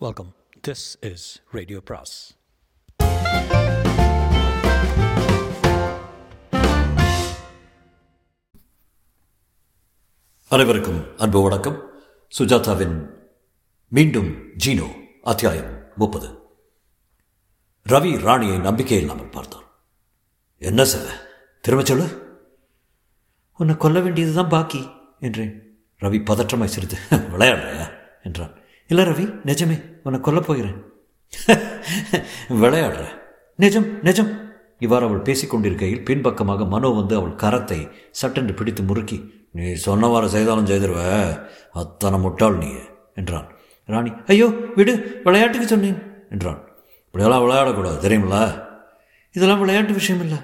Welcome. This is Radio Pras. அனைவருக்கும் அன்பு வணக்கம். சுஜாதாவின் மீண்டும் ஜீனோ அத்தியாயம் முப்பது. ரவி ராணியை நம்பிக்கை இல்லாமல் பார்த்தான். என்ன செய்வ திரும்ப சொல்லு. உன்னை கொல்ல வேண்டியதுதான் பாக்கி என்றேன். ரவி பதற்றமாய் சிரித்து விளையாடுறியா? என்றான். இல்லை ரவி நிஜமே உன்னை கொல்லப் போகிறேன். விளையாடுற. நிஜம் நிஜம். இவ்வாறு அவள் பேசிக் கொண்டிருக்கையில் பின்பக்கமாக மனோ வந்து அவள் கரத்தை சட்டென்று பிடித்து முறுக்கி நீ சொன்னவாறு செய்தாலும் செய்திருவ அத்தனை முட்டாள் நீ என்றான். ராணி ஐயோ விடு விளையாட்டுக்கு சொன்னேன் என்றான். இப்படியெல்லாம் விளையாடக்கூடாது தெரியுமில்ல? இதெல்லாம் விளையாட்டு விஷயம் இல்லை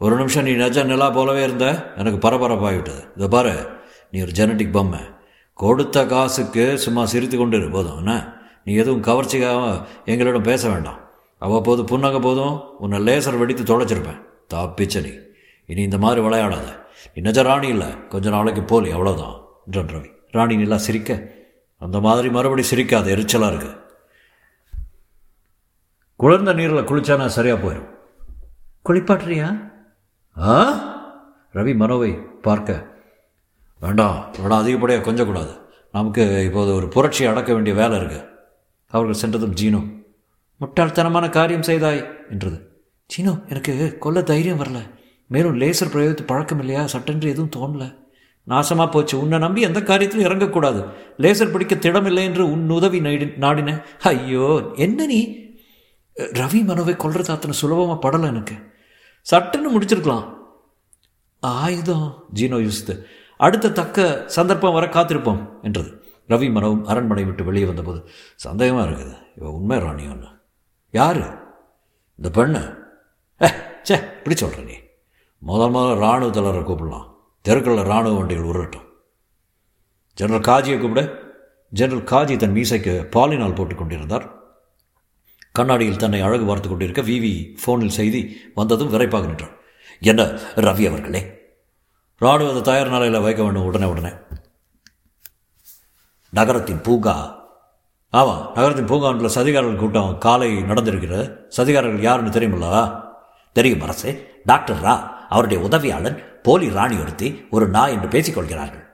ஒரு நிமிஷம் நீ நிஜ நிலா போலவே இருந்த எனக்கு பரபரப்பாகிவிட்டது இதை பாரு நீ ஒரு ஜெனட்டிக் பொம்மை கொடுத்த காசுக்கு சும்மா சிரித்து கொண்டு இரு போதும். என்ன? நீ எதுவும் கவர்ச்சிக்காக எங்களிடம் பேச வேண்டாம். அவ்வப்போது புன்னக போதும். உன்னை லேசர் வெடித்து தொலைச்சிருப்பேன். தப்பிச்ச நீ. இனி இந்த மாதிரி விளையாடாத. நீ நிஜ ராணி இல்லை. கொஞ்ச நாளைக்கு போலி. அவ்வளோதான் என்றான் ரவி. ராணி நிலா சிரிக்க. அந்த மாதிரி மறுபடி சிரிக்காத. எரிச்சலாக இருக்கு. குளிர்ந்த நீரில் குளிச்சானா சரியாக போயிடும் குளிப்பாட்டுறியா? ஆ? ரவி மனோவை பார்க்க வேண்டாம் வேண்டாம் அதிகப்படியாக கொஞ்சக்கூடாது. நமக்கு இப்போது ஒரு புரட்சி அடக்க வேண்டிய வேலை இருக்கு. அவர்கள் சென்றதும் ஜீனோ. முட்டாள்தனமான காரியம் செய்தாய் என்றது. ஜீனோ எனக்கு கொல்ல தைரியம் வரல. மேலும் லேசர் பிரயோகத்து பழக்கம் இல்லையா? சட்டென்று எதுவும் தோணல. நாசமாக போச்சு. உன்னை நம்பி எந்த காரியத்திலும் இறங்கக்கூடாது. லேசர் பிடிக்க திடமில்லை என்று உன் உதவி நாடி நாடின. ஐயோ என்ன நீ? ரவி மனோவை கொல்றது அத்தனை சுலபமாக படலை எனக்கு. சட்டுன்னு முடிச்சிருக்கலாம். ஆயுதம் ஜீனோ யூஸ்து அடுத்த தக்க சந்தர்ப்பம் வர காத்திருப்போம் என்றது. ரவி மனவும் அரண்மனை விட்டு வெளியே வந்தபோது சந்தேகமாக இருக்குது. இவ உண்மை ராணி ஒன்று யார்? இந்த பெண்ணு. ஏ சே இப்படி சொல்கிற நீ. முதல் முதல்ல இராணுவ தலைவரை கூப்பிடலாம். தெருக்களில் இராணுவ வண்டிகள் உருட்டும் ஜெனரல் காஜியை கூப்பிட. ஜெனரல் காஜி தன் மீசைக்கு பாலினால் போட்டுக் கொண்டிருந்தார். கண்ணாடியில் தன்னை அழகு பார்த்து கொண்டிருக்க விவி ஃபோனில் செய்தி வந்ததும் விரைப்பாக நின்றார் என்ன ரவி அவர்களே? இராணுவத்தை தயார் நிலையில் வைக்க வேண்டும் உடனே உடனே. நகரத்தின் பூங்கா. ஆமாம் நகரத்தின் பூங்காவில் சதிகாரர்கள் கூட்டம் காலை நடந்திருக்கிறது. சதிகாரர்கள் யாருன்னு தெரியுமில்லவா? தெரியும் அரசே. டாக்டர் ரா அவருடைய உதவியாளன் போலி ராணி ஒருத்தி ஒரு நாய் என்று பேசிக்கொள்கிறார்கள்.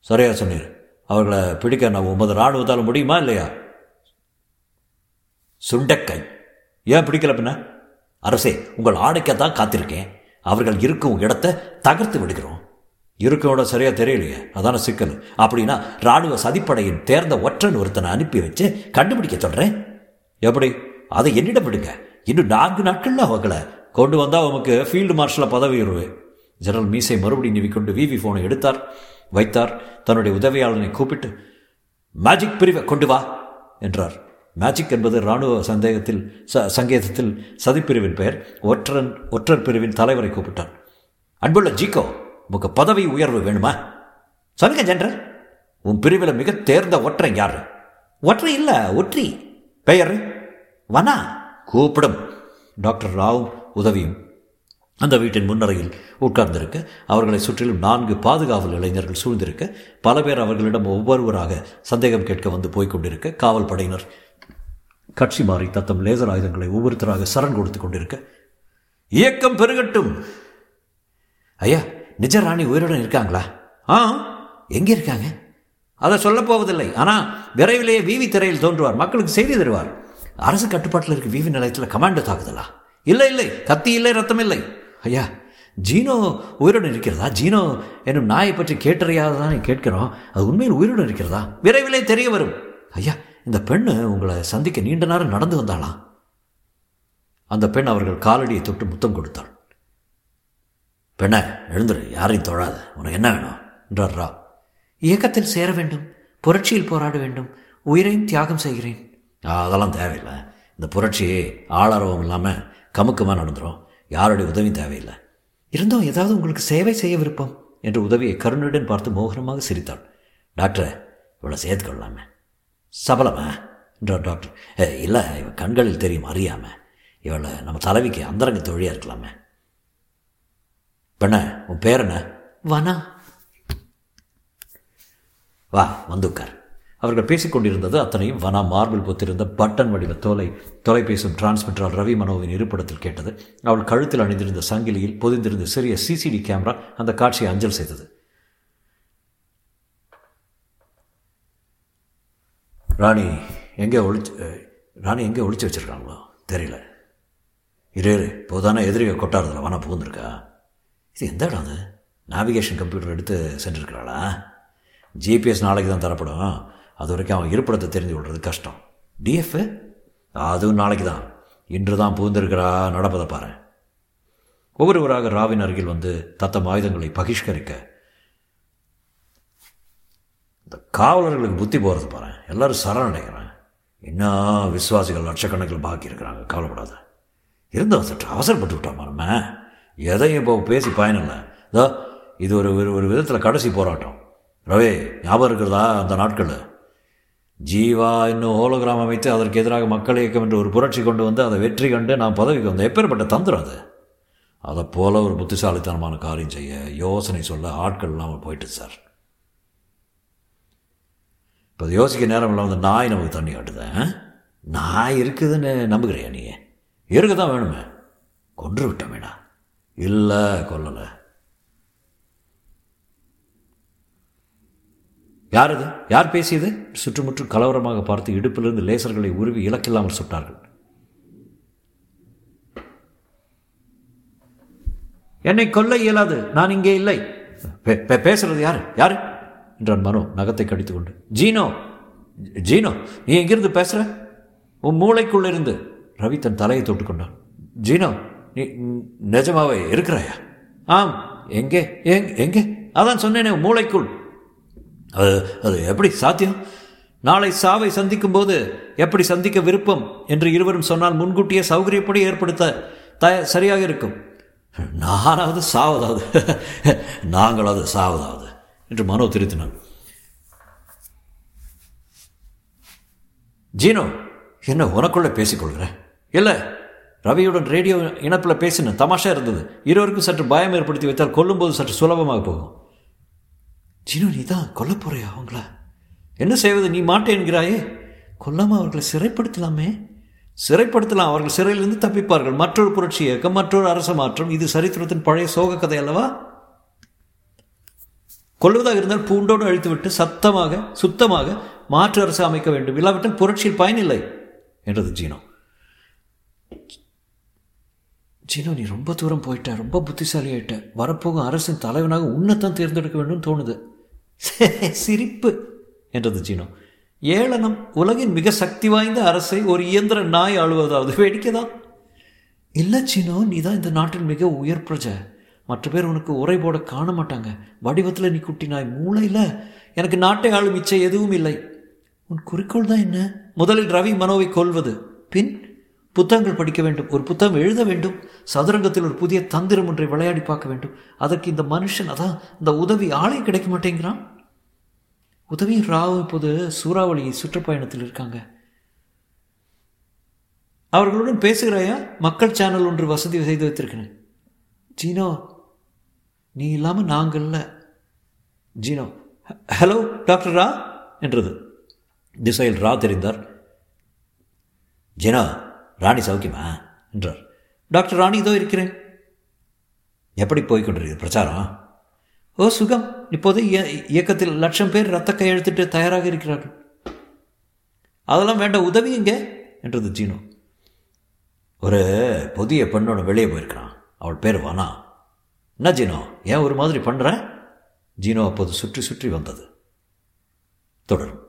சரியா சொன்னீர். அவர்களை பிடிக்க நான் உமது ராணுவத்தால் முடியுமா இல்லையா? சுண்டக்கை. ஏன் பிடிக்கல பின்ன? அரசே உங்கள் ஆடைக்கத்தான் காத்திருக்கேன். அவர்கள் இருக்கும் இடத்தை தகர்த்து விடுகிறோம். இருக்கோட சரியா தெரியலையே. அதான சிக்கல். அப்படின்னா ராணுவ சதிப்படையின் தேர்ந்த ஒற்றன் ஒருத்தனை அனுப்பி வச்சு கண்டுபிடிக்க சொல்கிறேன் எப்படி? அதை என்னிடம் விடுங்க. இன்னும் நான்கு நாட்களில் அவங்களை கொண்டு வந்தால் அவனுக்கு ஃபீல்டு மார்ஷலில் பதவி உருவு. ஜெனரல் மீசை மறுபடியும் நிவிக்கொண்டு விவி ஃபோனை எடுத்தார். வைத்தார். தன்னுடைய உதவியாளனை கூப்பிட்டு மேஜிக் பிரிவை கொண்டு வா என்றார். மேஜிக் என்பது இராணுவ சந்தேகத்தில் ச சங்கேதத்தில் சதிப்பிரிவின் பெயர். ஒற்றன் ஒற்றர் பிரிவின் தலைவரை கூப்பிட்டான். அன்புள்ள ஜீகோ உமக்கு பதவி உயர்வு வேணுமா? சொல்லுங்க ஜென்ரல். உன் பிரிவில் மிக தேர்ந்த ஒற்றை யார்? ஒற்றை இல்லை ஒற்றி. பெயர்? வனா. கூப்பிடும். டாக்டர் ராவ் உதவியும். அந்த வீட்டின் முன்னரையில் உட்கார்ந்திருக்க அவர்களை சுற்றிலும் நான்கு பாதுகாவல் இளைஞர்கள் சூழ்ந்திருக்க பல பேர் அவர்களிடம் ஒவ்வொருவராக சந்தேகம் கேட்க வந்து போய்கொண்டிருக்க காவல் படையினர் கட்சி மாறி தத்தம் லேசர் ஆயுதங்களை ஒவ்வொருத்தராக சரண் கொடுத்து கொண்டிருக்க இயக்கம் பெருகட்டும். ஐயா நிஜ ராணி உயிருடன் இருக்காங்களா? ஆ எங்கே இருக்காங்க? அதை சொல்லப் போவதில்லை. ஆனால் விரைவிலேயே விவி திரையில் தோன்றுவார். மக்களுக்கு செய்தி தருவார். அரசு கட்டுப்பாட்டில் இருக்க விவி நிலையத்தில் கமாண்டோ தாக்குதலா? இல்லை இல்லை. கத்தி இல்லை ரத்தம் இல்லை. ஐயா ஜீனோ உயிருடன் இருக்கிறதா? ஜீனோ என்னும் நாயை பற்றி கேட்டறியாததான் கேட்கிறோம். அது உண்மையில் உயிருடன் இருக்கிறதா? விரைவிலே தெரிய வரும். ஐயா இந்த பெண்ணு உங்களை சந்திக்க நீண்ட நேரம் நடந்து வந்தாளா? அந்த பெண் அவர்கள் காலடியை தொட்டு முத்தம் கொடுத்தாள். பெண்ண எழுந்துரு யாரையும் தொழாத. உனக்கு என்ன வேணும்? என்றார் ரா. இயக்கத்தில் சேர வேண்டும் புரட்சியில் போராட வேண்டும் உயிரையும் தியாகம் செய்கிறேன். அதெல்லாம் தேவையில்லை. இந்த புரட்சி ஆளரவம் இல்லாமல் கமுக்கமாக நடந்துடும் யாருடைய உதவியும் தேவையில்லை. இருந்தும் ஏதாவது உங்களுக்கு சேவை செய்ய விருப்பம்? என்று உதவியை கருணுடன் பார்த்து மோகனமாக சிரித்தாள். டாக்டர் இவளை சேர்த்துக்கொள்ளாமே சபலமா? என்றார் டாக்டர். ஏ இல்லை இவன் கண்களில் தெரியும் அறியாமல் இவளை நம்ம தலைவிக்கு அந்தரங்க தொழியாக இருக்கலாமே. பெண்ண உன் பேர் என்ன? வனா. வா வந்து உட்கார். அவர்கள் பேசிக்கொண்டிருந்தது அத்தனையும் வனா மார்பிள் பொத்திருந்த பட்டன் வடிவ தோலை தொலைபேசும் டிரான்ஸ்மிட்டரால் ரவி மனோவின் இருப்பிடத்தில் கேட்டது. அவள் கழுத்தில் அணிந்திருந்த சங்கிலியில் பொதிந்திருந்த சிறிய சிசிடி கேமரா அந்த காட்சியை அஞ்சல் செய்தது. ராணி எங்கே ஒழிச்சு ராணி எங்கே ஒழிச்சு வச்சிருக்காங்களோ? தெரியல. இரு இப்போதானே எதிரிக கொட்டாரத்தில் வனா புகுந்திருக்கா? இது எந்த இடம் அது நாவிகேஷன் கம்ப்யூட்டர் எடுத்து சென்றிருக்கிறாளா? ஜிபிஎஸ் நாளைக்கு தான் தரப்படும். அது வரைக்கும் அவன் இருப்பிடத்தை தெரிஞ்சு கொள்வது கஷ்டம். டிஎஃப் அதுவும் நாளைக்கு தான். இன்று தான் புகுந்திருக்கிறா நடப்பதை பாரு. ஒவ்வொருவராக ராவின் அருகில் வந்து தத்தம் ஆயுதங்களை பகிஷ்கரிக்க. இந்த காவலர்களுக்கு புத்தி போகிறது பாரு. எல்லாரும் சரணடைகிறேன் இன்னும் விசுவாசிகள் லட்சக்கணக்கில் பாக்கி இருக்கிறாங்க கவலைப்படாத. இருந்தவன் சற்று அவசரப்பட்டு விட்டான் நம்ம எதையும் இப்போ பேசி பயனில்லை. இதோ இது ஒரு ஒரு ஒரு விதத்தில் கடைசி போராட்டம். ரவே ஞாபகம் இருக்கிறதா அந்த நாட்களில்? ஜீவா இன்னும் ஹோலோகிராம் அமைத்து அதற்கு எதிராக மக்கள் இயக்கம் என்று ஒரு புரட்சி கொண்டு வந்து அதை வெற்றி கண்டு நான் பதவிக்கு வந்தேன் எப்பேற்பட்ட தந்திரம் அது? அதை போல ஒரு புத்திசாலித்தனமான காரியம் செய்ய யோசனை சொல்ல ஆட்கள் இல்லாமல் போயிட்டு சார். இப்போ அது யோசிக்க நேரம் இல்லாமல் வந்து நாய் நமக்கு தண்ணி காட்டுதேன் நாய் இருக்குதுன்னு நம்புகிறியா நீ? இருக்க தான் வேணுமே. கொன்று விட்டோமேடா. இல்லை கொல்லலை. யார் இது யார் பேசியது? சுற்றுமுற்றும் கலவரமாக பார்த்து இடுப்பிலிருந்து லேசர்களை உருவி இலக்கில்லாமல் சுட்டார்கள். என்னை கொல்ல இயலாது. நான் இங்கே இல்லை. பேசுறது யார்? யார்? என்றான் மனோ நகத்தை கடித்து கொண்டு. ஜீனோ ஜீனோ நீ எங்கிருந்து பேசுற? உன் மூளைக்குள்ளிருந்து ரவி தன் தலையை தொட்டுக்கொண்டான் ஜீனோ நீ நிஜமாவே இருக்கிறாயா? ஆம். எங்கே? எங்கே? அதான் சொன்னேனே மூளைக்குள். அது அது எப்படி சாத்தியம்? நாளை சாவை சந்திக்கும் போது எப்படி சந்திக்க விருப்பம் என்று இருவரும் சொன்னால் முன்கூட்டியே சௌகரியப்படி ஏற்படுத்த த சரியாக இருக்கும். நானாவது சாவதாவது. நாங்களாவது சாவதாவது என்று மனோ திருத்தினான் ஜீனோ என்ன உனக்குள்ளே பேசிக்கொள்கிறேன் இல்லை ரவியுடன் ரேடியோ இணைப்பில் பேசின தமாஷா இருந்தது. இருவருக்கும் சற்று பயம் ஏற்படுத்தி வைத்தால் கொல்லும்போது சற்று சுலபமாக போகும். ஜினு நீ தான் கொல்ல போறியா அவங்கள? என்ன செய்வது நீ மாட்டேன்கிறாயே கொல்லாமல் அவர்களை சிறைப்படுத்தலாமே? சிறைப்படுத்தலாம். அவர்கள் சிறையிலிருந்து தப்பிப்பார்கள். மற்றொரு புரட்சி இயக்கம் மற்றொரு அரச மாற்றம். இது சரித்திரத்தின் பழைய சோக கதை அல்லவா? கொள்வதாக இருந்தால் பூண்டோடு அழித்துவிட்டு சத்தமாக சுத்தமாக மாற்று அரசு அமைக்க வேண்டும். இல்லாவிட்டால் புரட்சியில் பயனில்லை என்றது ஜீனோ. ஜீனோ நீ ரொம்ப தூரம் போயிட்ட ரொம்ப புத்திசாலி ஆயிட்ட வரப்போகும் அரசின் தலைவனாக உன்னைத்தான் தேர்ந்தெடுக்க வேண்டும் தோணுது. சிரிப்பு என்றது ஜீனோ. ஏளனம் உலகின் மிக சக்தி வாய்ந்த அரசை ஒரு இயந்திர நாய் ஆளுவதாவது வேடிக்கைதான். இல்லை சீனோ நீ தான் இந்த நாட்டின் மிக உயர் பிரஜை. மற்ற பேர் உனக்கு உரை போட காண மாட்டாங்க. வடிவத்தில் நீ குட்டி நாய் மூளையில் எனக்கு நாட்டை ஆளும் இச்சை எதுவும் இல்லை. உன் குறிக்கோள் தான் என்ன? முதலில் ரவி மனோவை கொல்வது. பின் புத்தகங்கள் படிக்க வேண்டும் ஒரு புத்தகம் எழுத வேண்டும் சதுரங்கத்தில் ஒரு புதிய தந்திரம் ஒன்றை விளையாடி பார்க்க வேண்டும். அதற்கு இந்த மனுஷன் அதான் இந்த உதவி ஆளே கிடைக்க மாட்டேங்கிறான். உதவியும் ராவ் இப்போது சூறாவளி சுற்றுப்பயணத்தில் இருக்காங்க. அவர்களுடன் பேசுகிறாயா? மக்கள் சேனல் ஒன்று வசதி செய்து வைத்திருக்கிறேன். ஜீனோ நீ இல்லாமல் நாங்கள் இல்லை. ஜீனோ ஹலோ டாக்டர் ரா? என்றது. திசையில் ரா தெரிந்தார். ஜினா ராணி சௌக்கியமா? என்றார். டாக்டர் ராணி இதோ இருக்கிறேன். எப்படி போய்கொண்டிருக்கு பிரச்சாரம்? ஓ சுகம். இப்போது இயக்கத்தில் லட்சம் பேர் ரத்த கையெழுத்திட்டு தயாராக இருக்கிறார்கள். அதெல்லாம் வேண்டாம் உதவி எங்கே என்றது ஜீனோ. ஒரு புதிய பெண்ணோட வெளியே போயிருக்கிறான். அவள் பேர் வனா. என்ன ஜீனோ ஏன் ஒரு மாதிரி பண்ணுற ஜீனோ அப்போது சுற்றி சுற்றி வந்தது. தொடரும்.